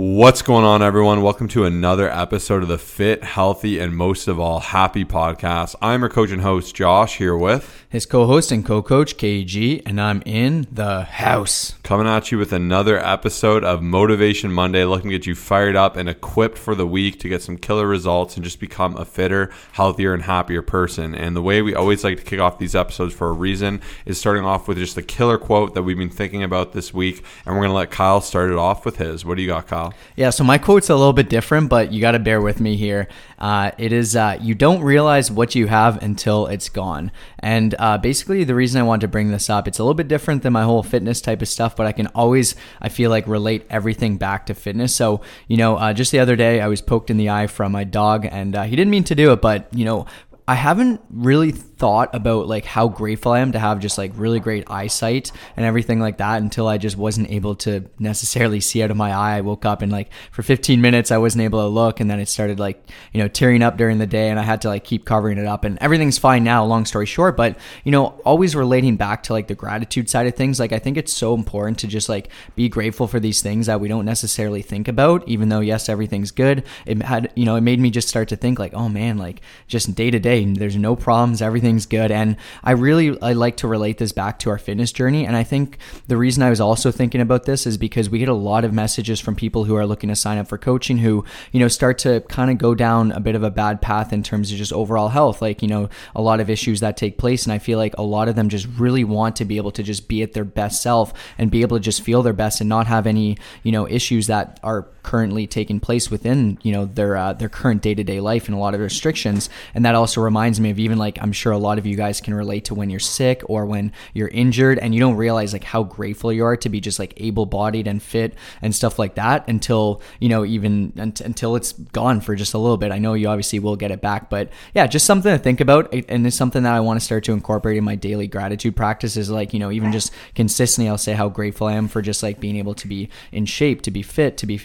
What's going on, everyone? Welcome to another episode of the Fit, Healthy, and most of all, Happy podcast. I'm your coach and host, Josh, here with his co host and co coach, KG, and I'm in the house. Coming at you with another episode of Motivation Monday, looking to get you fired up and equipped for the week to get some killer results and just become a fitter, healthier, and happier person. And the way we always like to kick off these episodes for a reason is starting off with just a killer quote that we've been thinking about this week. And we're going to let Kyle start it off with his. What do you got, Kyle? Yeah, so my quote's a little bit different, but you got to bear with me here. Uh, it is uh, you don't realize what you have until it's gone. And uh, basically, the reason I want to bring this up, it's a little bit different than my whole fitness type of stuff, but I can always, I feel like, relate everything back to fitness. So, you know, uh, just the other day, I was poked in the eye from my dog, and uh, he didn't mean to do it, but, you know, I haven't really thought about like how grateful I am to have just like really great eyesight and everything like that until I just wasn't able to necessarily see out of my eye. I woke up and like for 15 minutes I wasn't able to look and then it started like, you know, tearing up during the day and I had to like keep covering it up and everything's fine now, long story short, but you know, always relating back to like the gratitude side of things, like I think it's so important to just like be grateful for these things that we don't necessarily think about even though yes, everything's good. It had, you know, it made me just start to think like, oh man, like just day to day there's no problems. Everything's good. And I really I like to relate this back to our fitness journey. And I think the reason I was also thinking about this is because we get a lot of messages from people who are looking to sign up for coaching who, you know, start to kind of go down a bit of a bad path in terms of just overall health. Like, you know, a lot of issues that take place. And I feel like a lot of them just really want to be able to just be at their best self and be able to just feel their best and not have any, you know, issues that are currently taking place within, you know, their uh, their current day-to-day life and a lot of restrictions. And that also reminds me of even like I'm sure a lot of you guys can relate to when you're sick or when you're injured and you don't realize like how grateful you are to be just like able-bodied and fit and stuff like that until you know even until it's gone for just a little bit. I know you obviously will get it back, but yeah, just something to think about and it's something that I want to start to incorporate in my daily gratitude practice is like you know even just consistently I'll say how grateful I am for just like being able to be in shape, to be fit, to be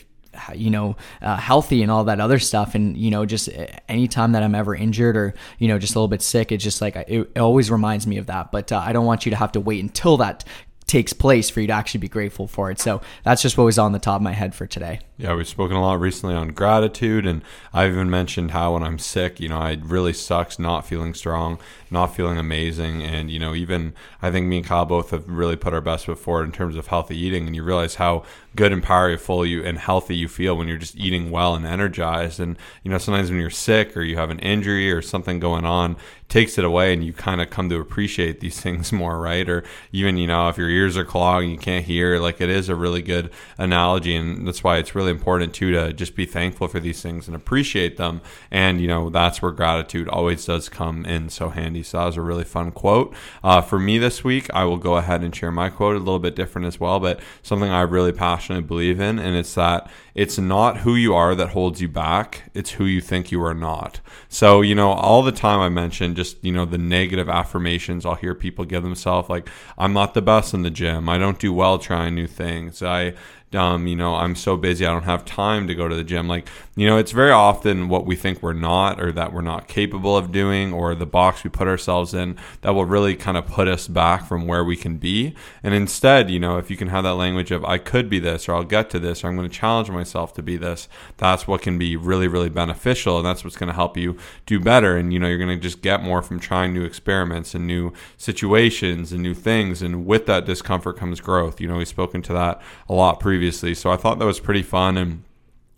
you know, uh, healthy and all that other stuff. And, you know, just uh, anytime that I'm ever injured or, you know, just a little bit sick, it's just like, it, it always reminds me of that. But uh, I don't want you to have to wait until that takes place for you to actually be grateful for it. So that's just what was on the top of my head for today. Yeah, we've spoken a lot recently on gratitude, and I've even mentioned how when I'm sick, you know, it really sucks not feeling strong, not feeling amazing, and you know, even I think me and Kyle both have really put our best foot forward in terms of healthy eating, and you realize how good and powerful you and healthy you feel when you're just eating well and energized. And you know, sometimes when you're sick or you have an injury or something going on, takes it away, and you kind of come to appreciate these things more, right? Or even you know, if your ears are clogged and you can't hear, like it is a really good analogy, and that's why it's really important too to just be thankful for these things and appreciate them. And you know, that's where gratitude always does come in so handy. So that was a really fun quote uh, for me this week. I will go ahead and share my quote a little bit different as well, but something I really passionately believe in, and it's that it's not who you are that holds you back; it's who you think you are not. So you know, all the time I mentioned just you know the negative affirmations I'll hear people give themselves, like I'm not the best in the gym, I don't do well trying new things, I um, you know, I'm so busy, I don't have time to go to the gym. Like, you know, it's very often what we think we're not or that we're not capable of doing or the box we put ourselves in that will really kind of put us back from where we can be. And instead, you know, if you can have that language of, I could be this or I'll get to this or I'm going to challenge myself to be this, that's what can be really, really beneficial. And that's what's going to help you do better. And, you know, you're going to just get more from trying new experiments and new situations and new things. And with that discomfort comes growth. You know, we've spoken to that a lot previously previously. So I thought that was pretty fun and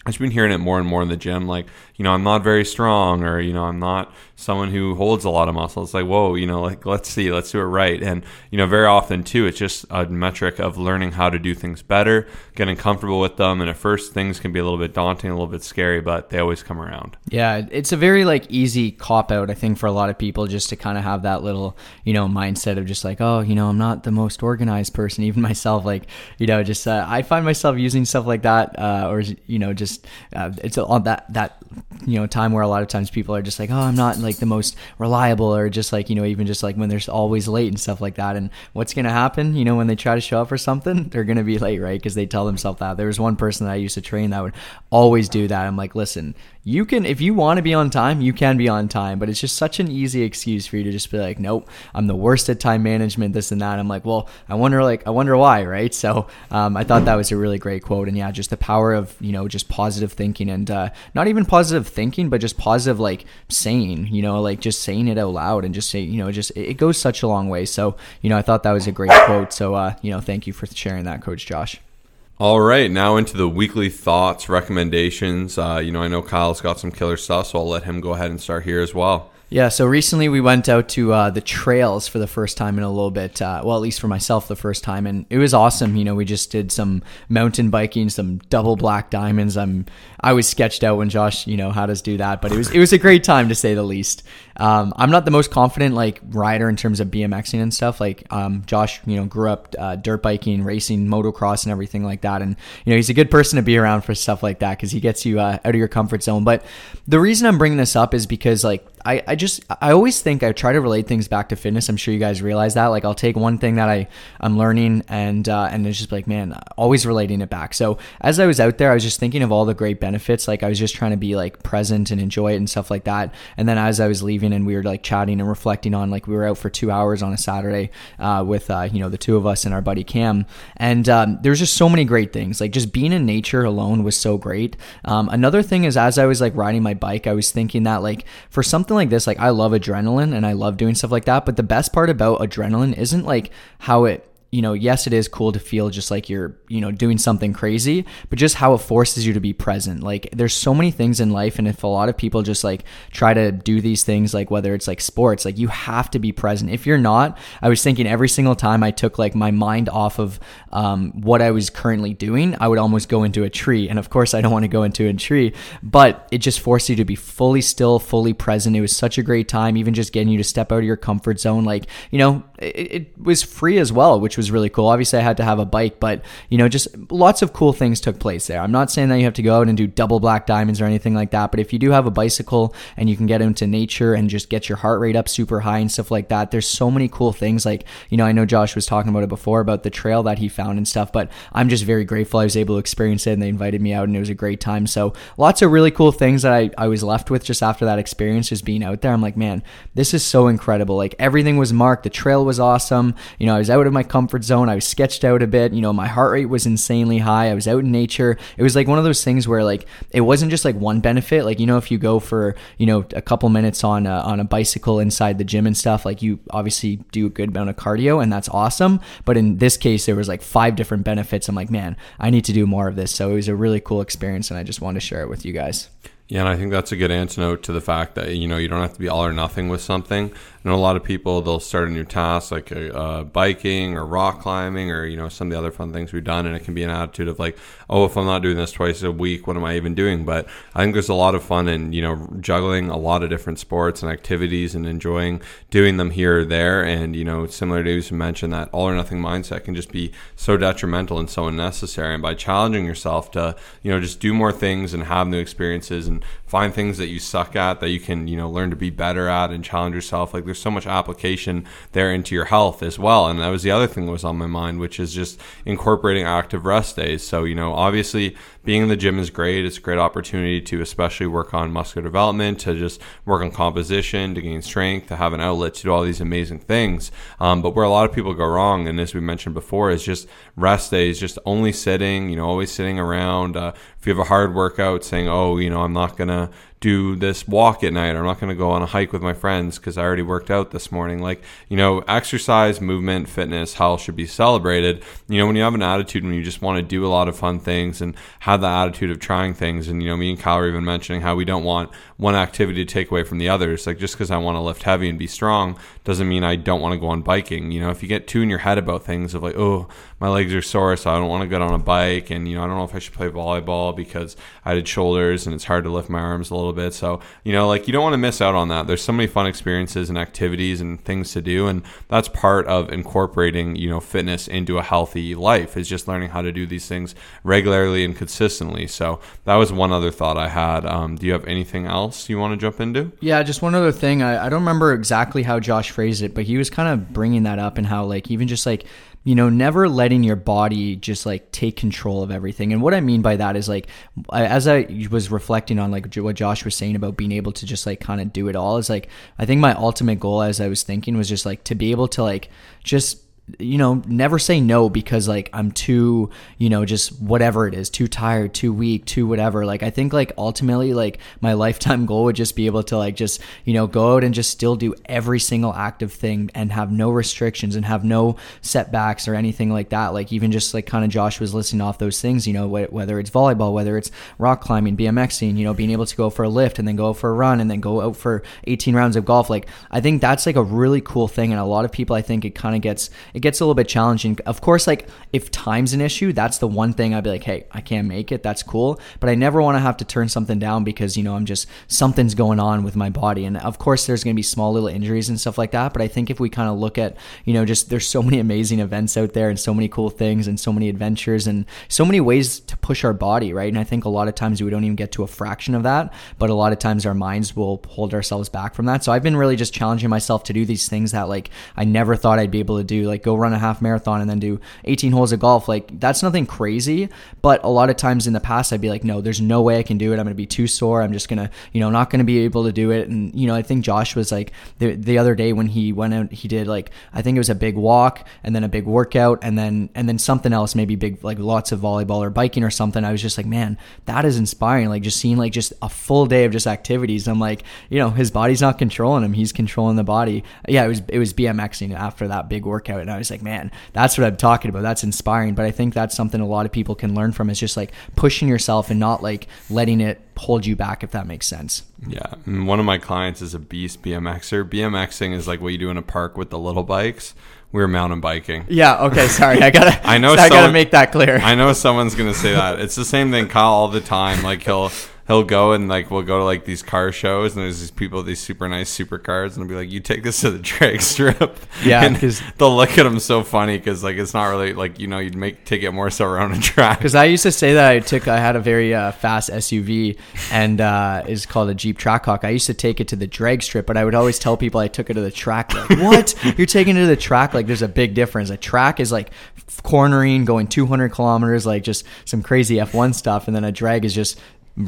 I've been hearing it more and more in the gym. Like, you know, I'm not very strong, or you know, I'm not someone who holds a lot of muscle. It's like, whoa, you know, like let's see, let's do it right. And you know, very often too, it's just a metric of learning how to do things better, getting comfortable with them. And at first, things can be a little bit daunting, a little bit scary, but they always come around. Yeah, it's a very like easy cop out, I think, for a lot of people, just to kind of have that little, you know, mindset of just like, oh, you know, I'm not the most organized person, even myself. Like, you know, just uh, I find myself using stuff like that, uh, or you know, just uh, it's on that that you know time where a lot of times people are just like oh i'm not like the most reliable or just like you know even just like when there's always late and stuff like that. And what's gonna happen you know when they try to show up for something they're gonna be late right? Because they tell themselves that. There was one person that i used to train that would always do that. I'm like listen you can if you want to be on time you can be on time but it's just such an easy excuse for you to just be like nope i'm the worst at time management this and that. I'm like well i wonder like i wonder why right? So um, i thought that was a really great quote and yeah just the power of you know just positive thinking and uh, not even positive thinking but just positive like saying you know like just saying it out loud and just say you know just it goes such a long way. So you know i thought that was a great quote. So uh, you know thank you for sharing that coach josh all right, now into the weekly thoughts, recommendations. Uh, you know, I know Kyle's got some killer stuff, so I'll let him go ahead and start here as well. Yeah, so recently we went out to uh, the trails for the first time in a little bit. Uh, well, at least for myself, the first time, and it was awesome. You know, we just did some mountain biking, some double black diamonds. I'm I was sketched out when Josh, you know, had us do that, but it was it was a great time to say the least. Um, I'm not the most confident like rider in terms of BMXing and stuff. Like um, Josh, you know, grew up uh, dirt biking, racing, motocross, and everything like that. And you know, he's a good person to be around for stuff like that because he gets you uh, out of your comfort zone. But the reason I'm bringing this up is because like I, I just I always think I try to relate things back to fitness. I'm sure you guys realize that. Like I'll take one thing that I I'm learning and uh, and it's just like man, always relating it back. So as I was out there, I was just thinking of all the great benefits. Like I was just trying to be like present and enjoy it and stuff like that. And then as I was leaving and we were like chatting and reflecting on like we were out for two hours on a Saturday uh, with uh, you know the two of us and our buddy Cam, and um, there's just so many great things. Like just being in nature alone was so great. Um, another thing is as I was like riding my bike, I was thinking that like for something something like this, like I love adrenaline and I love doing stuff like that. But the best part about adrenaline isn't like how it you know, yes, it is cool to feel just like you're, you know, doing something crazy, but just how it forces you to be present. Like, there's so many things in life, and if a lot of people just like try to do these things, like whether it's like sports, like you have to be present. If you're not, I was thinking every single time I took like my mind off of um, what I was currently doing, I would almost go into a tree. And of course, I don't want to go into a tree, but it just forced you to be fully still, fully present. It was such a great time, even just getting you to step out of your comfort zone. Like, you know, it, it was free as well, which was really cool. Obviously, I had to have a bike, but you know, just lots of cool things took place there. I'm not saying that you have to go out and do double black diamonds or anything like that, but if you do have a bicycle and you can get into nature and just get your heart rate up super high and stuff like that, there's so many cool things. Like, you know, I know Josh was talking about it before about the trail that he found and stuff, but I'm just very grateful I was able to experience it and they invited me out and it was a great time. So, lots of really cool things that I, I was left with just after that experience, just being out there. I'm like, man, this is so incredible. Like, everything was marked, the trail was awesome. You know, I was out of my comfort zone. I was sketched out a bit. You know, my heart rate was insanely high. I was out in nature. It was like one of those things where like it wasn't just like one benefit. Like you know, if you go for you know a couple minutes on a, on a bicycle inside the gym and stuff, like you obviously do a good amount of cardio, and that's awesome. But in this case, there was like five different benefits. I'm like, man, I need to do more of this. So it was a really cool experience, and I just wanted to share it with you guys. Yeah, and I think that's a good antidote to the fact that you know you don't have to be all or nothing with something. I know a lot of people they'll start a new task like uh, biking or rock climbing or you know some of the other fun things we've done, and it can be an attitude of like, oh, if I'm not doing this twice a week, what am I even doing? But I think there's a lot of fun in you know juggling a lot of different sports and activities and enjoying doing them here or there. And you know, similar to you mentioned that all or nothing mindset can just be so detrimental and so unnecessary. And by challenging yourself to you know just do more things and have new experiences and find things that you suck at that you can you know learn to be better at and challenge yourself. Like there's so much application there into your health as well. And that was the other thing that was on my mind which is just incorporating active rest days. So you know obviously being in the gym is great. It's a great opportunity to especially work on muscular development, to just work on composition, to gain strength, to have an outlet to do all these amazing things. Um, but where a lot of people go wrong, and as we mentioned before, is just rest days, just only sitting, you know, always sitting around. Uh, if you have a hard workout, saying, oh, you know, I'm not going to do this walk at night. I'm not going to go on a hike with my friends because I already worked out this morning. Like, you know, exercise, movement, fitness, health should be celebrated. You know, when you have an attitude, when you just want to do a lot of fun things and have the attitude of trying things. And, you know, me and Kyle were even mentioning how we don't want one activity to take away from the others. Like, just because I want to lift heavy and be strong doesn't mean I don't want to go on biking. You know, if you get too in your head about things of like, oh, my legs are sore, so I don't want to get on a bike. And, you know, I don't know if I should play volleyball because I did shoulders and it's hard to lift my arms a little bit. So, you know, like you don't want to miss out on that. There's so many fun experiences and activities and things to do. And that's part of incorporating, you know, fitness into a healthy life is just learning how to do these things regularly and consistently. So that was one other thought I had. Um, do you have anything else you want to jump into? Yeah, just one other thing. I, I don't remember exactly how Josh phrased it, but he was kind of bringing that up and how, like, even just like, you know, never letting your body just like take control of everything. And what I mean by that is like, as I was reflecting on like what Josh was saying about being able to just like kind of do it all, is like, I think my ultimate goal as I was thinking was just like to be able to like just you know, never say no because like I'm too, you know, just whatever it is, too tired, too weak, too whatever. Like I think like ultimately like my lifetime goal would just be able to like just, you know, go out and just still do every single active thing and have no restrictions and have no setbacks or anything like that. Like even just like kind of Josh was listing off those things, you know, whether it's volleyball, whether it's rock climbing, BMXing, you know, being able to go for a lift and then go for a run and then go out for 18 rounds of golf. Like I think that's like a really cool thing and a lot of people I think it kind of gets it gets a little bit challenging. Of course, like if time's an issue, that's the one thing I'd be like, hey, I can't make it. That's cool. But I never want to have to turn something down because, you know, I'm just something's going on with my body. And of course, there's going to be small little injuries and stuff like that. But I think if we kind of look at, you know, just there's so many amazing events out there and so many cool things and so many adventures and so many ways to push our body, right? And I think a lot of times we don't even get to a fraction of that. But a lot of times our minds will hold ourselves back from that. So I've been really just challenging myself to do these things that like I never thought I'd be able to do, like go run a half marathon and then do 18 holes of golf. Like that's nothing crazy, but a lot of times in the past I'd be like, no, there's no way I can do it. I'm going to be too sore. I'm just going to, you know, not going to be able to do it. And you know, I think Josh was like the the other day when he went out, he did like I think it was a big walk and then a big workout and then and then something else, maybe big like lots of volleyball or biking or something. I was just like, man, that is inspiring. Like just seeing like just a full day of just activities. I'm like, you know, his body's not controlling him. He's controlling the body. Yeah, it was it was BMXing after that big workout, and I was like, man, that's what I'm talking about. That's inspiring. But I think that's something a lot of people can learn from is just like pushing yourself and not like letting it hold you back, if that makes sense. Yeah. And one of my clients is a beast BMXer. BMXing is like what you do in a park with the little bikes. We are mountain biking. Yeah. Okay. Sorry. I gotta. I know. I gotta make that clear. I know someone's gonna say that. It's the same thing. Kyle all the time. Like he'll he'll go and like we'll go to like these car shows and there's these people with these super nice supercars and I'll be like, you take this to the drag strip. Yeah, because they'll look at him so funny because like it's not really like you know you'd make take it more so around a track. Because I used to say that I took I had a very uh, fast SUV and uh, is called a Jeep Trackhawk. I used to take it to the drag strip, but I would always tell people I took it to the track. Like, what? You're taking it to the track? Like, there's a big difference. A track is like cornering, going 200 kilometers, like just some crazy F1 stuff, and then a drag is just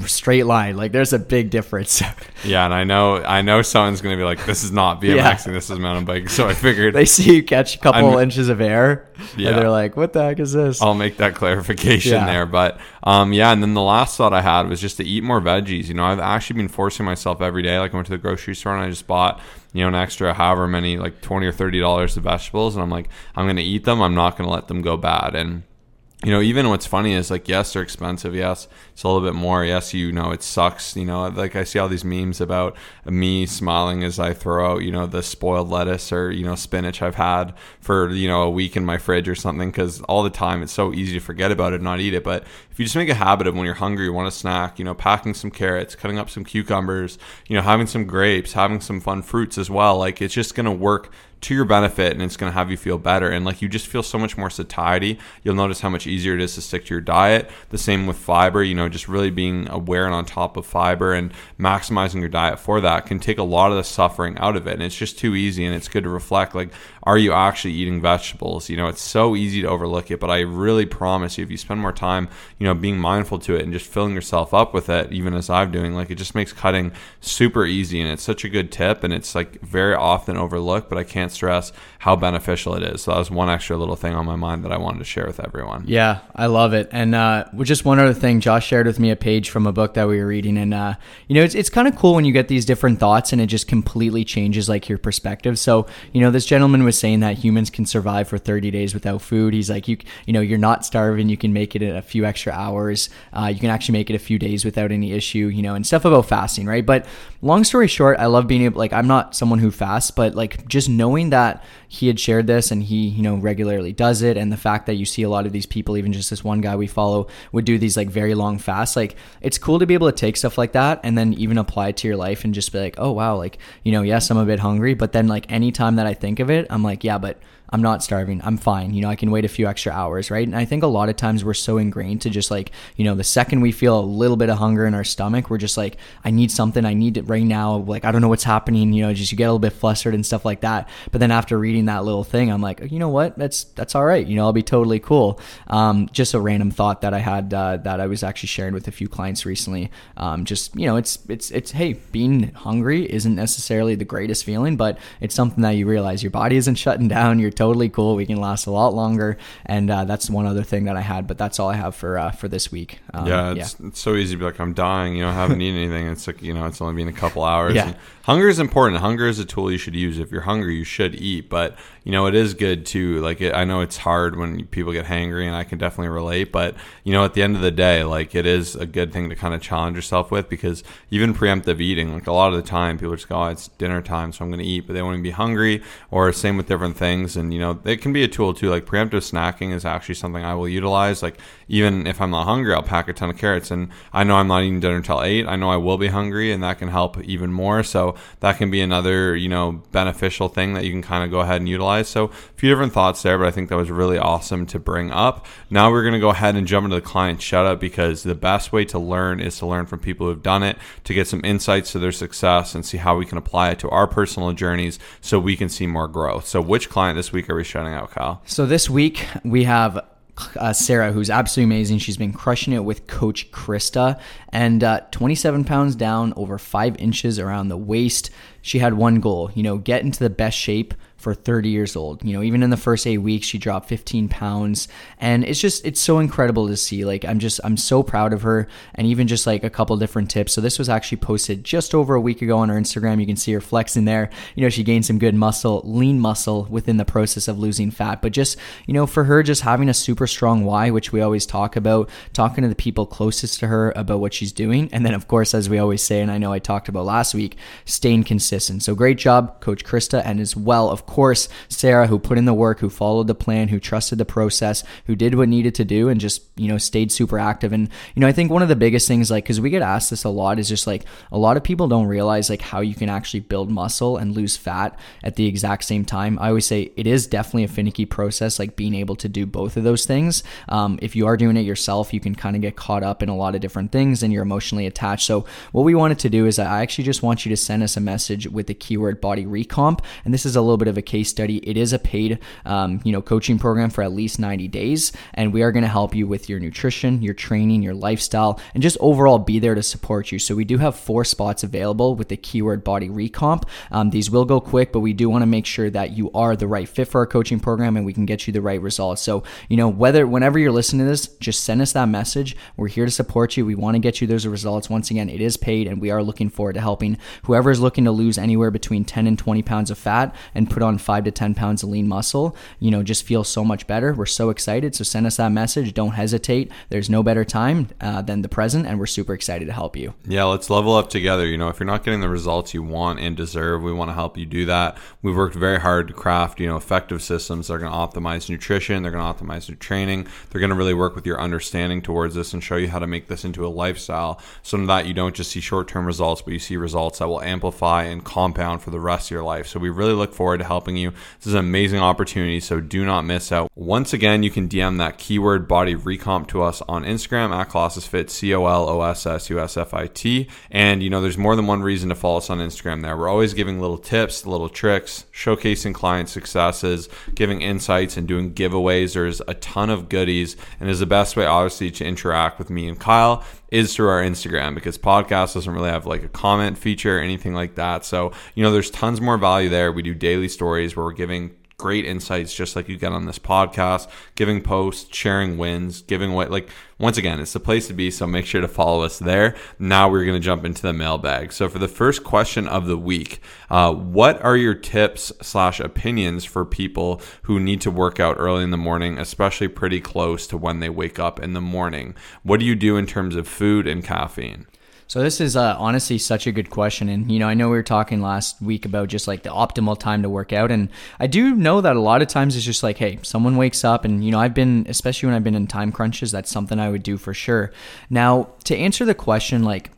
straight line. Like there's a big difference. yeah, and I know I know someone's gonna be like, "This is not BMXing. Yeah. This is mountain biking." So I figured they see you catch a couple I'm, inches of air, yeah. and they're like, "What the heck is this?" I'll make that clarification yeah. there, but um, yeah. And then the last thought I had was just to eat more veggies. You know, I've actually been forcing myself every day. Like I went to the grocery store and I just bought you know an extra however many like twenty or thirty dollars of vegetables, and I'm like, I'm gonna eat them. I'm not gonna let them go bad, and you know, even what's funny is like, yes, they're expensive. Yes, it's a little bit more. Yes, you know, it sucks. You know, like I see all these memes about me smiling as I throw out, you know, the spoiled lettuce or, you know, spinach I've had for, you know, a week in my fridge or something. Cause all the time it's so easy to forget about it and not eat it. But if you just make a habit of when you're hungry, you want a snack, you know, packing some carrots, cutting up some cucumbers, you know, having some grapes, having some fun fruits as well, like it's just going to work to your benefit and it's going to have you feel better. And like you just feel so much more satiety. You'll notice how much easier it is to stick to your diet. The same with fiber you know just really being aware and on top of fiber and maximizing your diet for that can take a lot of the suffering out of it. And it's just too easy and it's good to reflect. Like are you actually eating vegetables you know it's so easy to overlook it but i really promise you if you spend more time you know being mindful to it and just filling yourself up with it even as i'm doing like it just makes cutting super easy and it's such a good tip and it's like very often overlooked but i can't stress how beneficial it is. So that was one extra little thing on my mind that I wanted to share with everyone. Yeah, I love it. And uh, just one other thing, Josh shared with me a page from a book that we were reading, and uh, you know, it's it's kind of cool when you get these different thoughts and it just completely changes like your perspective. So you know, this gentleman was saying that humans can survive for 30 days without food. He's like, you you know, you're not starving. You can make it in a few extra hours. Uh, you can actually make it a few days without any issue. You know, and stuff about fasting, right? But long story short, I love being able like I'm not someone who fasts, but like just knowing that he had shared this and he you know regularly does it and the fact that you see a lot of these people even just this one guy we follow would do these like very long fasts like it's cool to be able to take stuff like that and then even apply it to your life and just be like oh wow like you know yes I'm a bit hungry but then like anytime that I think of it I'm like yeah but I'm not starving. I'm fine. You know, I can wait a few extra hours, right? And I think a lot of times we're so ingrained to just like, you know, the second we feel a little bit of hunger in our stomach, we're just like, I need something. I need it right now. Like, I don't know what's happening. You know, just you get a little bit flustered and stuff like that. But then after reading that little thing, I'm like, you know what? That's that's all right. You know, I'll be totally cool. Um, just a random thought that I had uh, that I was actually sharing with a few clients recently. Um, just you know, it's it's it's hey, being hungry isn't necessarily the greatest feeling, but it's something that you realize your body isn't shutting down. You're totally cool. We can last a lot longer, and uh, that's one other thing that I had. But that's all I have for uh, for this week. Um, yeah, it's, yeah, it's so easy to be like, I'm dying. You know, I haven't eaten anything. It's like you know, it's only been a couple hours. Yeah. And hunger is important. Hunger is a tool you should use. If you're hungry, you should eat. But you know, it is good too. Like, it, I know it's hard when people get hangry, and I can definitely relate. But you know, at the end of the day, like, it is a good thing to kind of challenge yourself with because even preemptive eating, like a lot of the time, people just go, oh, "It's dinner time, so I'm going to eat," but they want to be hungry. Or same with different things, and you know, it can be a tool too. Like preemptive snacking is actually something I will utilize. Like even if I'm not hungry, I'll pack a ton of carrots, and I know I'm not eating dinner until eight. I know I will be hungry, and that can help even more. So that can be another you know beneficial thing that you can kind of go ahead and utilize. So a few different thoughts there, but I think that was really awesome to bring up. Now we're going to go ahead and jump into the client shout out because the best way to learn is to learn from people who've done it to get some insights to their success and see how we can apply it to our personal journeys so we can see more growth. So which client this week are we shouting out, Kyle? So this week we have uh, Sarah, who's absolutely amazing. She's been crushing it with Coach Krista, and uh, 27 pounds down, over five inches around the waist. She had one goal, you know, get into the best shape for 30 years old. You know, even in the first eight weeks, she dropped 15 pounds. And it's just, it's so incredible to see. Like, I'm just, I'm so proud of her. And even just like a couple different tips. So, this was actually posted just over a week ago on her Instagram. You can see her flexing there. You know, she gained some good muscle, lean muscle within the process of losing fat. But just, you know, for her, just having a super strong why, which we always talk about, talking to the people closest to her about what she's doing. And then, of course, as we always say, and I know I talked about last week, staying consistent. So, great job, Coach Krista. And as well, of course, Sarah, who put in the work, who followed the plan, who trusted the process, who did what needed to do, and just, you know, stayed super active. And, you know, I think one of the biggest things, like, because we get asked this a lot, is just like a lot of people don't realize, like, how you can actually build muscle and lose fat at the exact same time. I always say it is definitely a finicky process, like being able to do both of those things. Um, if you are doing it yourself, you can kind of get caught up in a lot of different things and you're emotionally attached. So, what we wanted to do is I actually just want you to send us a message with the keyword body recomp. And this is a little bit of a case study. It is a paid, um, you know, coaching program for at least 90 days, and we are going to help you with your nutrition, your training, your lifestyle, and just overall be there to support you. So we do have four spots available with the keyword body recomp. Um, these will go quick, but we do want to make sure that you are the right fit for our coaching program and we can get you the right results. So you know, whether whenever you're listening to this, just send us that message. We're here to support you. We want to get you those results. Once again, it is paid, and we are looking forward to helping whoever is looking to lose anywhere between 10 and 20 pounds of fat and put on five to 10 pounds of lean muscle, you know, just feel so much better. We're so excited. So send us that message. Don't hesitate. There's no better time uh, than the present, and we're super excited to help you. Yeah, let's level up together. You know, if you're not getting the results you want and deserve, we want to help you do that. We've worked very hard to craft, you know, effective systems that are going to optimize nutrition, they're going to optimize your training, they're going to really work with your understanding towards this and show you how to make this into a lifestyle so that you don't just see short term results, but you see results that will amplify and compound for the rest of your life. So we really look forward to helping you. This is an amazing opportunity, so do not miss out. Once again, you can DM that keyword body recomp to us on Instagram at ColossusFit, C O L O S S U S F I T. And you know, there's more than one reason to follow us on Instagram there. We're always giving little tips, little tricks, showcasing client successes, giving insights, and doing giveaways. There's a ton of goodies, and is the best way, obviously, to interact with me and Kyle is through our Instagram because podcast doesn't really have like a comment feature or anything like that. So, you know, there's tons more value there. We do daily stories where we're giving great insights just like you get on this podcast, giving posts, sharing wins, giving what like once again, it's the place to be, so make sure to follow us there. Now we're going to jump into the mailbag. So for the first question of the week, uh, what are your tips slash opinions for people who need to work out early in the morning, especially pretty close to when they wake up in the morning? What do you do in terms of food and caffeine? So this is uh, honestly such a good question, and you know I know we were talking last week about just like the optimal time to work out, and I do know that a lot of times it's just like, hey, someone wakes up, and you know I've been, especially when I've been in time crunches, that's something I would do for sure. Now to answer the question, like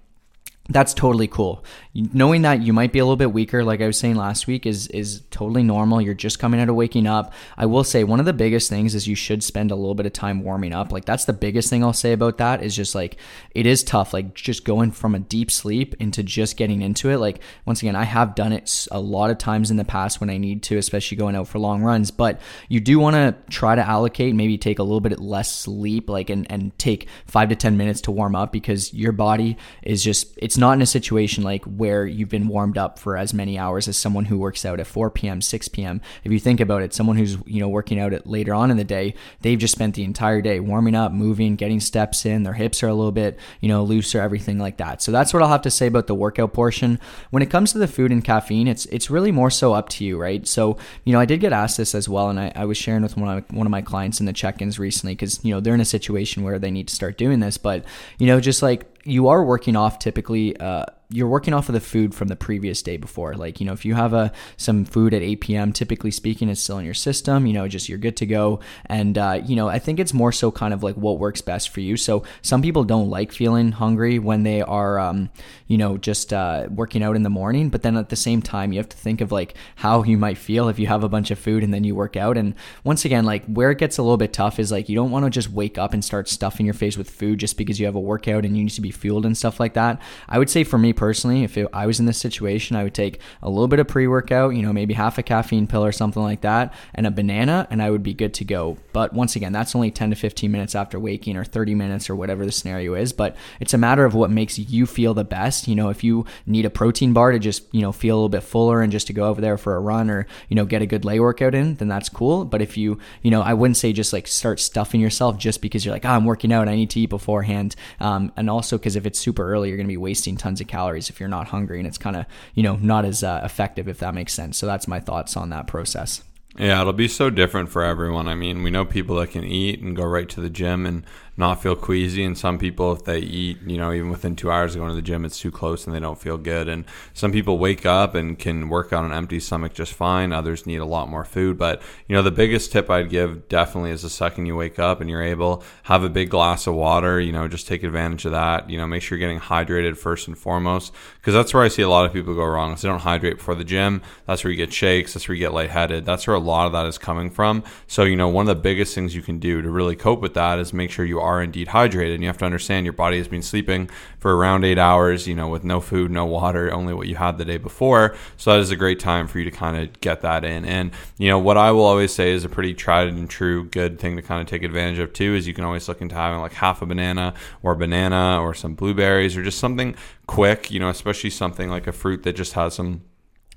that's totally cool. Knowing that you might be a little bit weaker, like I was saying last week, is is totally normal. You're just coming out of waking up. I will say one of the biggest things is you should spend a little bit of time warming up. Like that's the biggest thing I'll say about that is just like it is tough. Like just going from a deep sleep into just getting into it. Like once again, I have done it a lot of times in the past when I need to, especially going out for long runs. But you do want to try to allocate, maybe take a little bit less sleep, like and and take five to ten minutes to warm up because your body is just it's not in a situation like where you've been warmed up for as many hours as someone who works out at 4 p.m., 6 p.m. If you think about it, someone who's you know working out at later on in the day, they've just spent the entire day warming up, moving, getting steps in. Their hips are a little bit you know looser, everything like that. So that's what I'll have to say about the workout portion. When it comes to the food and caffeine, it's it's really more so up to you, right? So you know I did get asked this as well, and I, I was sharing with one of one of my clients in the check-ins recently because you know they're in a situation where they need to start doing this, but you know just like you are working off typically uh, you're working off of the food from the previous day before. Like, you know, if you have a some food at 8 p.m., typically speaking, it's still in your system, you know, just you're good to go. And, uh, you know, I think it's more so kind of like what works best for you. So some people don't like feeling hungry when they are, um, you know, just uh, working out in the morning. But then at the same time, you have to think of like how you might feel if you have a bunch of food and then you work out. And once again, like where it gets a little bit tough is like you don't want to just wake up and start stuffing your face with food just because you have a workout and you need to be fueled and stuff like that. I would say for me personally, if it, I was in this situation, I would take a little bit of pre workout, you know, maybe half a caffeine pill or something like that, and a banana, and I would be good to go. But once again, that's only 10 to 15 minutes after waking or 30 minutes or whatever the scenario is. But it's a matter of what makes you feel the best. You know, if you need a protein bar to just, you know, feel a little bit fuller and just to go over there for a run or, you know, get a good lay workout in, then that's cool. But if you, you know, I wouldn't say just like start stuffing yourself just because you're like, oh, I'm working out, I need to eat beforehand. Um, and also because if it's super early, you're going to be wasting tons of calories if you're not hungry and it's kind of you know not as uh, effective if that makes sense. So that's my thoughts on that process. Yeah it'll be so different for everyone. I mean we know people that can eat and go right to the gym and not feel queasy. And some people, if they eat, you know, even within two hours of going to the gym, it's too close and they don't feel good. And some people wake up and can work on an empty stomach just fine. Others need a lot more food. But, you know, the biggest tip I'd give definitely is the second you wake up and you're able, have a big glass of water, you know, just take advantage of that. You know, make sure you're getting hydrated first and foremost. Because that's where I see a lot of people go wrong. Is they don't hydrate before the gym. That's where you get shakes. That's where you get lightheaded. That's where a lot of that is coming from. So, you know, one of the biggest things you can do to really cope with that is make sure you are indeed hydrated. And you have to understand your body has been sleeping for around eight hours, you know, with no food, no water, only what you had the day before. So that is a great time for you to kind of get that in. And, you know, what I will always say is a pretty tried and true good thing to kind of take advantage of too is you can always look into having like half a banana or a banana or some blueberries or just something quick, you know, especially something like a fruit that just has some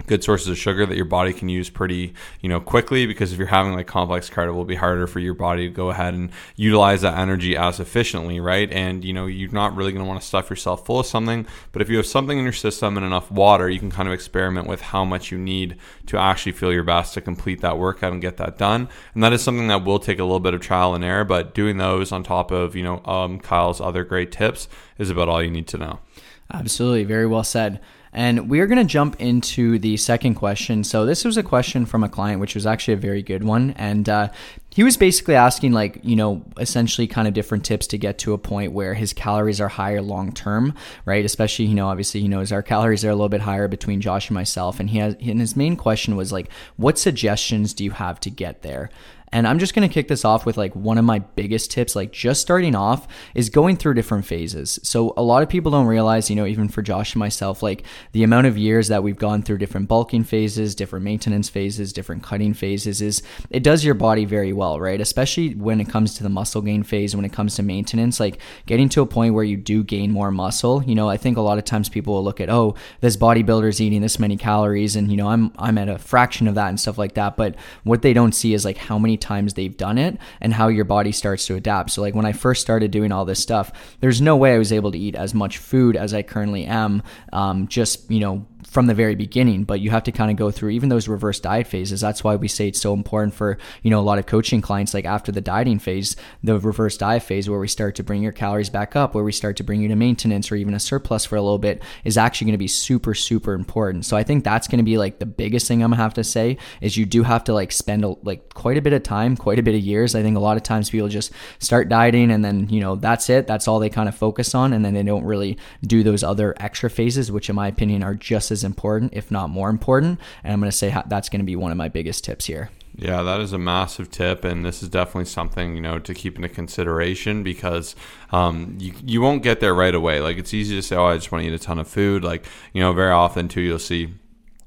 good sources of sugar that your body can use pretty you know quickly because if you're having like complex cardio it will be harder for your body to go ahead and utilize that energy as efficiently right? And you know you're not really going to want to stuff yourself full of something but if you have something in your system and enough water you can kind of experiment with how much you need to actually feel your best to complete that workout and get that done. And that is something that will take a little bit of trial and error but doing those on top of you know um, kyle's other great tips is about all you need to know. Absolutely. Very well said and we're going to jump into the second question. So, this was a question from a client, which was actually a very good one. And uh, he was basically asking, like, you know, essentially kind of different tips to get to a point where his calories are higher long term, right? Especially, you know, obviously, he knows our calories are a little bit higher between Josh and myself. And he has, and his main question was, like, what suggestions do you have to get there? And I'm just going to kick this off with like one of my biggest tips, like just starting off, is going through different phases. So a lot of people don't realize, you know, even for Josh and myself, like the amount of years that we've gone through different bulking phases, different maintenance phases, different cutting phases is it does your body very well, right? Especially when it comes to the muscle gain phase, when it comes to maintenance, like getting to a point where you do gain more muscle. You know, I think a lot of times people will look at, oh, this bodybuilder is eating this many calories, and you know, I'm I'm at a fraction of that and stuff like that. But what they don't see is like how many times they've done it and how your body starts to adapt. So, like when I first started doing all this stuff, there's no way I was able to eat as much food as I currently am, um, just, you know, from the very beginning, but you have to kind of go through even those reverse diet phases. That's why we say it's so important for, you know, a lot of coaching clients, like after the dieting phase, the reverse diet phase, where we start to bring your calories back up, where we start to bring you to maintenance or even a surplus for a little bit, is actually going to be super, super important. So I think that's going to be like the biggest thing I'm going to have to say is you do have to like spend a, like quite a bit of time, quite a bit of years. I think a lot of times people just start dieting and then, you know, that's it. That's all they kind of focus on. And then they don't really do those other extra phases, which in my opinion are just as important, if not more important. And I'm going to say that's going to be one of my biggest tips here. Yeah, that is a massive tip, and this is definitely something you know to keep into consideration because um, you you won't get there right away. Like it's easy to say, "Oh, I just want to eat a ton of food." Like you know, very often too, you'll see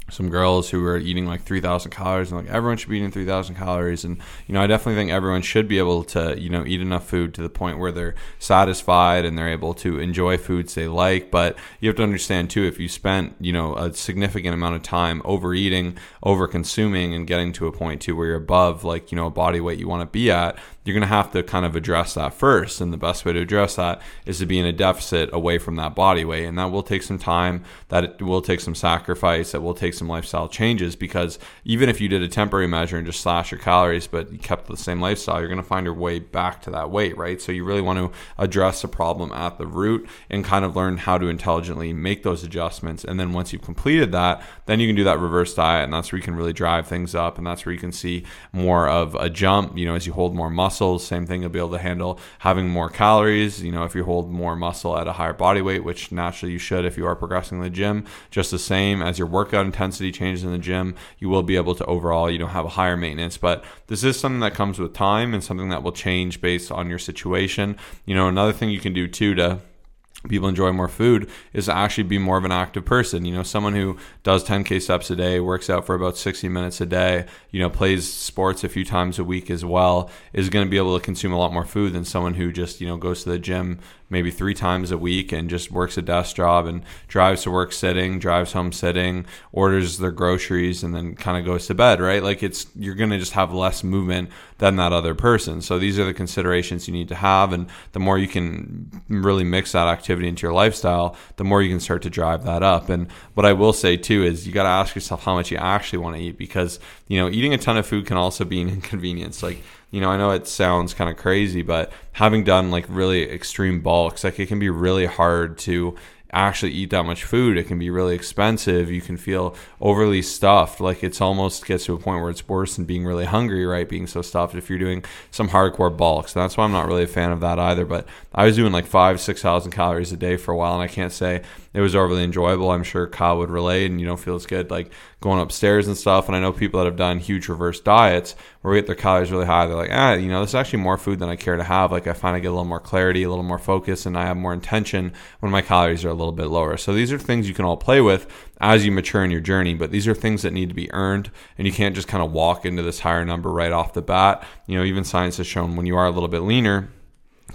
some girls who are eating like 3000 calories and like everyone should be eating 3000 calories and you know i definitely think everyone should be able to you know eat enough food to the point where they're satisfied and they're able to enjoy foods they like but you have to understand too if you spent you know a significant amount of time overeating over consuming and getting to a point too where you're above like you know a body weight you want to be at you're going to have to kind of address that first. And the best way to address that is to be in a deficit away from that body weight. And that will take some time, that will take some sacrifice, that will take some lifestyle changes because even if you did a temporary measure and just slash your calories, but you kept the same lifestyle, you're going to find your way back to that weight, right? So you really want to address the problem at the root and kind of learn how to intelligently make those adjustments. And then once you've completed that, then you can do that reverse diet. And that's where you can really drive things up. And that's where you can see more of a jump, you know, as you hold more muscle muscles. Same thing, you'll be able to handle having more calories. You know, if you hold more muscle at a higher body weight, which naturally you should if you are progressing in the gym, just the same as your workout intensity changes in the gym, you will be able to overall, you know, have a higher maintenance. But this is something that comes with time and something that will change based on your situation. You know, another thing you can do too to people enjoy more food is to actually be more of an active person. You know, someone who does 10K steps a day, works out for about 60 minutes a day, you know, plays sports a few times a week as well, is going to be able to consume a lot more food than someone who just, you know, goes to the gym maybe three times a week and just works a desk job and drives to work sitting, drives home sitting, orders their groceries, and then kind of goes to bed, right? Like it's, you're going to just have less movement than that other person. So these are the considerations you need to have. And the more you can really mix that activity into your lifestyle, the more you can start to drive that up. And what I will say too is you got to ask yourself how much you actually want to eat because, you know, eating a ton of food can also be an inconvenience. Like, you know, I know it sounds kind of crazy, but having done like really extreme bulks, like it can be really hard to actually eat that much food. It can be really expensive. You can feel overly stuffed. Like it's almost gets to a point where it's worse than being really hungry, right? Being so stuffed if you're doing some hardcore bulks. And that's why I'm not really a fan of that either. But I was doing like five, 6,000 calories a day for a while. And I can't say it was overly enjoyable. I'm sure Kyle would relate and, you know, feels good like going upstairs and stuff. And I know people that have done huge reverse diets where we get their calories really high. They're like, ah, you know, this is actually more food than I care to have. Like I I get a little more clarity, a little more focus, and I have more intention when my calories are a little bit lower. So these are things you can all play with as you mature in your journey, but these are things that need to be earned and you can't just kind of walk into this higher number right off the bat. You know, even science has shown when you are a little bit leaner,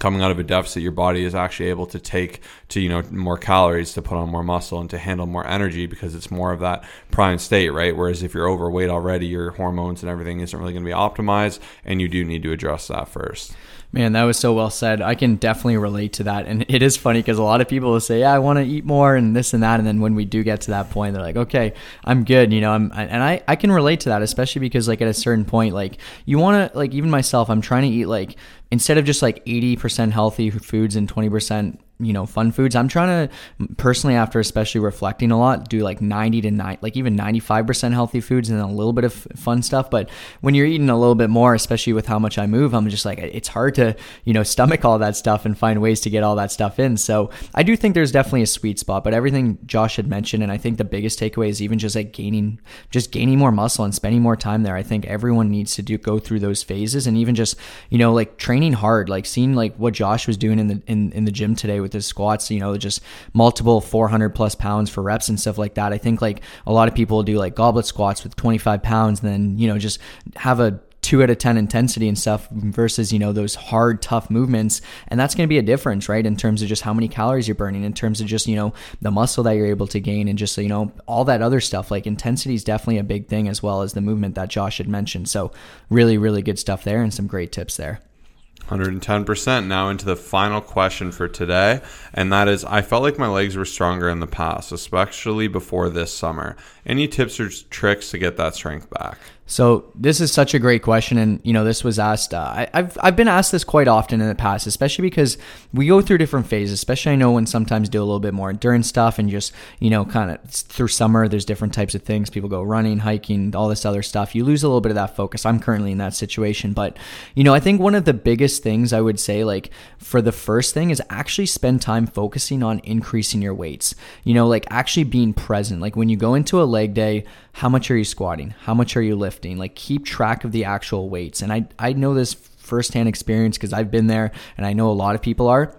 coming out of a deficit, your body is actually able to take to you know more calories to put on more muscle and to handle more energy because it's more of that prime state, right? Whereas if you're overweight already, your hormones and everything isn't really going to be optimized, and you do need to address that first. Man, that was so well said. I can definitely relate to that. And it is funny because a lot of people will say, "Yeah, I want to eat more and this and that." And then when we do get to that point, they're like, "Okay, I'm good." You know, I'm and I I can relate to that, especially because like at a certain point, like you want to like even myself, I'm trying to eat like instead of just like 80% healthy foods and 20% you know fun foods i'm trying to personally after especially reflecting a lot do like 90 to 9 like even 95% healthy foods and a little bit of fun stuff. But when you're eating a little bit more especially with how much i move i'm just like it's hard to you know stomach all that stuff and find ways to get all that stuff in. So i do think there's definitely a sweet spot but everything josh had mentioned and i think the biggest takeaway is even just like gaining just gaining more muscle and spending more time there i think everyone needs to do go through those phases and even just you know like training hard like seeing like what josh was doing in the in, in the gym today with with his squats, you know, just multiple 400 plus pounds for reps and stuff like that. I think like a lot of people do like goblet squats with 25 pounds and then, you know, just have a two out of 10 intensity and stuff versus, you know, those hard, tough movements. And that's going to be a difference, right? In terms of just how many calories you're burning, in terms of just, you know, the muscle that you're able to gain and just, you know, all that other stuff. Like intensity is definitely a big thing as well as the movement that Josh had mentioned. So, really, really good stuff there and some great tips there. 110%. Now into the final question for today, and that is I felt like my legs were stronger in the past, especially before this summer. Any tips or tricks to get that strength back? So this is such a great question, and you know this was asked. Uh, I, have I've been asked this quite often in the past, especially because we go through different phases. Especially I know when sometimes do a little bit more endurance stuff, and just you know kind of through summer, there's different types of things. People go running, hiking, all this other stuff. You lose a little bit of that focus. I'm currently in that situation, but you know I think one of the biggest things I would say, like for the first thing, is actually spend time focusing on increasing your weights. You know, like actually being present. Like when you go into a leg day how much are you squatting? How much are you lifting? Like keep track of the actual weights. And I I know this firsthand experience because I've been there and I know a lot of people are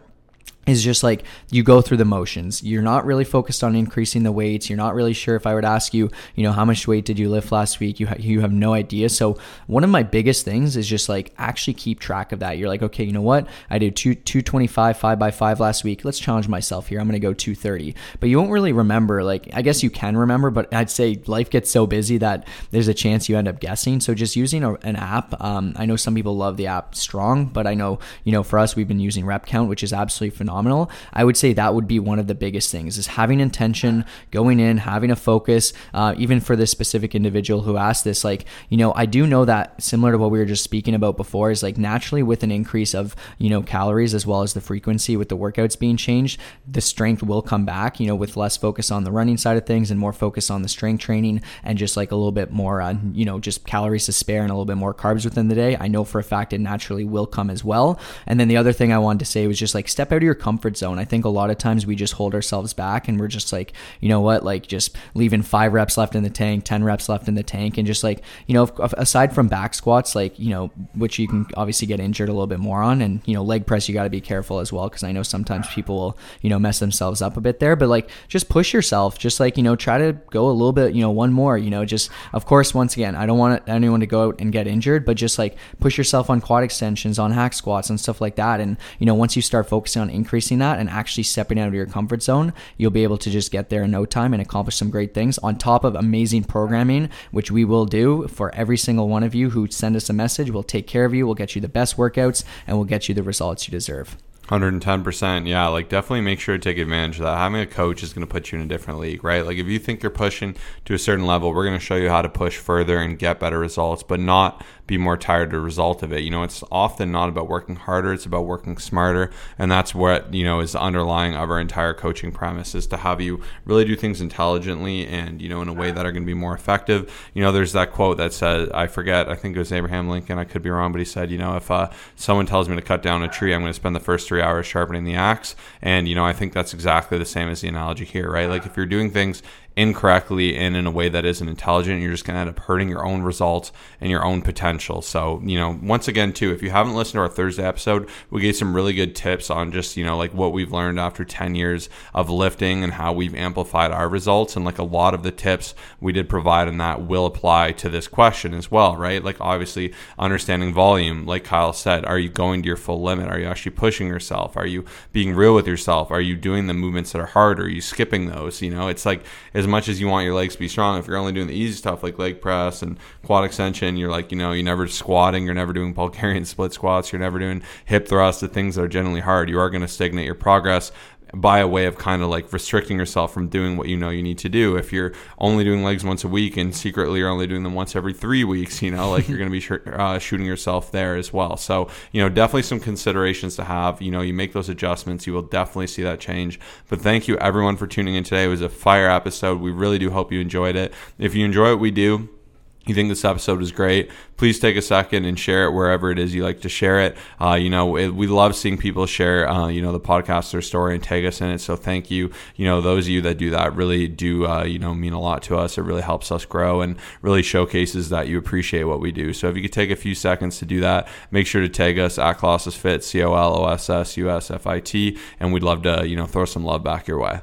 is just like you go through the motions. You're not really focused on increasing the weights. You're not really sure if I would ask you, you know, how much weight did you lift last week? You ha- you have no idea. So one of my biggest things is just like actually keep track of that. You're like, okay, you know what? I did two 225 5 by 5 last week. Let's challenge myself here. I'm to go 230. But you won't really remember like I guess you can remember, but I'd say life gets so busy that there's a chance you end up guessing. So just using a, an app. Um, I know some people love the app Strong, but I know, you know, for us we've been using Rep Count, which is absolutely phenomenal phenomenal. I would say that would be one of the biggest things is having intention, going in, having a focus. Uh, even for this specific individual who asked this, like you know, I do know that similar to what we were just speaking about before is like naturally with an increase of you know calories as well as the frequency with the workouts being changed, the strength will come back. You know, with less focus on the running side of things and more focus on the strength training and just like a little bit more on you know just calories to spare and a little bit more carbs within the day. I know for a fact it naturally will come as well. And then the other thing I wanted to say was just like step out of your comfort zone. I think a lot of times we just hold ourselves back and we're just like, you know what, like just leaving five reps left in the tank, 10 reps left in the tank. And just like, you know, aside from back squats, like, you know, which you can obviously get injured a little bit more on. And, you know, leg press, you got to be careful as well. Cause I know sometimes people will, you know, mess themselves up a bit there. But like, just push yourself. Just like, you know, try to go a little bit, you know, one more, you know, just, of course, once again, I don't want anyone to go out and get injured, but just like push yourself on quad extensions, on hack squats and stuff like that. And, you know, once you start focusing on increasing that and actually stepping out of your comfort zone, you'll be able to just get there in no time and accomplish some great things on top of amazing programming, which we will do for every single one of you who send us a message. We'll take care of you, we'll get you the best workouts, and we'll get you the results you deserve. 110%. Yeah, like definitely make sure to take advantage of that. Having a coach is going to put you in a different league, right? Like if you think you're pushing to a certain level, we're going to show you how to push further and get better results, but not be more tired as a result of it. You know, it's often not about working harder, it's about working smarter. And that's what, you know, is the underlying of our entire coaching premise is to have you really do things intelligently and, you know, in a way that are going to be more effective. You know, there's that quote that said, I forget, I think it was Abraham Lincoln, I could be wrong, but he said, you know, if uh, someone tells me to cut down a tree, I'm going to spend the first three hours sharpening the axe. And, you know, I think that's exactly the same as the analogy here, right? Like if you're doing things incorrectly and in a way that isn't intelligent, you're just going to end up hurting your own results and your own potential. So, you know, once again, too, if you haven't listened to our Thursday episode, we gave some really good tips on just, you know, like what we've learned after 10 years of lifting and how we've amplified our results. And like a lot of the tips we did provide in that will apply to this question as well, right? Like obviously understanding volume, like Kyle said, are you going to your full limit? Are you actually pushing yourself? Are you being real with yourself? Are you doing the movements that are hard? Are you skipping those? You know, it's like, as much as you want your legs to be strong, if you're only doing the easy stuff like leg press and quad extension, you're like, you know, you're never squatting, you're never doing Bulgarian split squats, you're never doing hip thrusts, the things that are generally hard, you are going to stagnate your progress by a way of kind of like restricting yourself from doing what you know you need to do. If you're only doing legs once a week and secretly you're only doing them once every three weeks, you know, like you're going to be sh- uh, shooting yourself there as well. So, you know, definitely some considerations to have. You know, you make those adjustments, you will definitely see that change. But thank you everyone for tuning in today. It was a fire episode. We really do hope you enjoyed it. If you enjoy what we do, you think this episode is great, please take a second and share it wherever it is you like to share it. Uh, you know, it, we love seeing people share, uh, you know, the podcast, their story, and tag us in it. So thank you. You know, those of you that do that really do, uh, you know, mean a lot to us. It really helps us grow and really showcases that you appreciate what we do. So if you could take a few seconds to do that, make sure to tag us at Colossus Fit, C O L O S S U S F I T, and we'd love to, you know, throw some love back your way.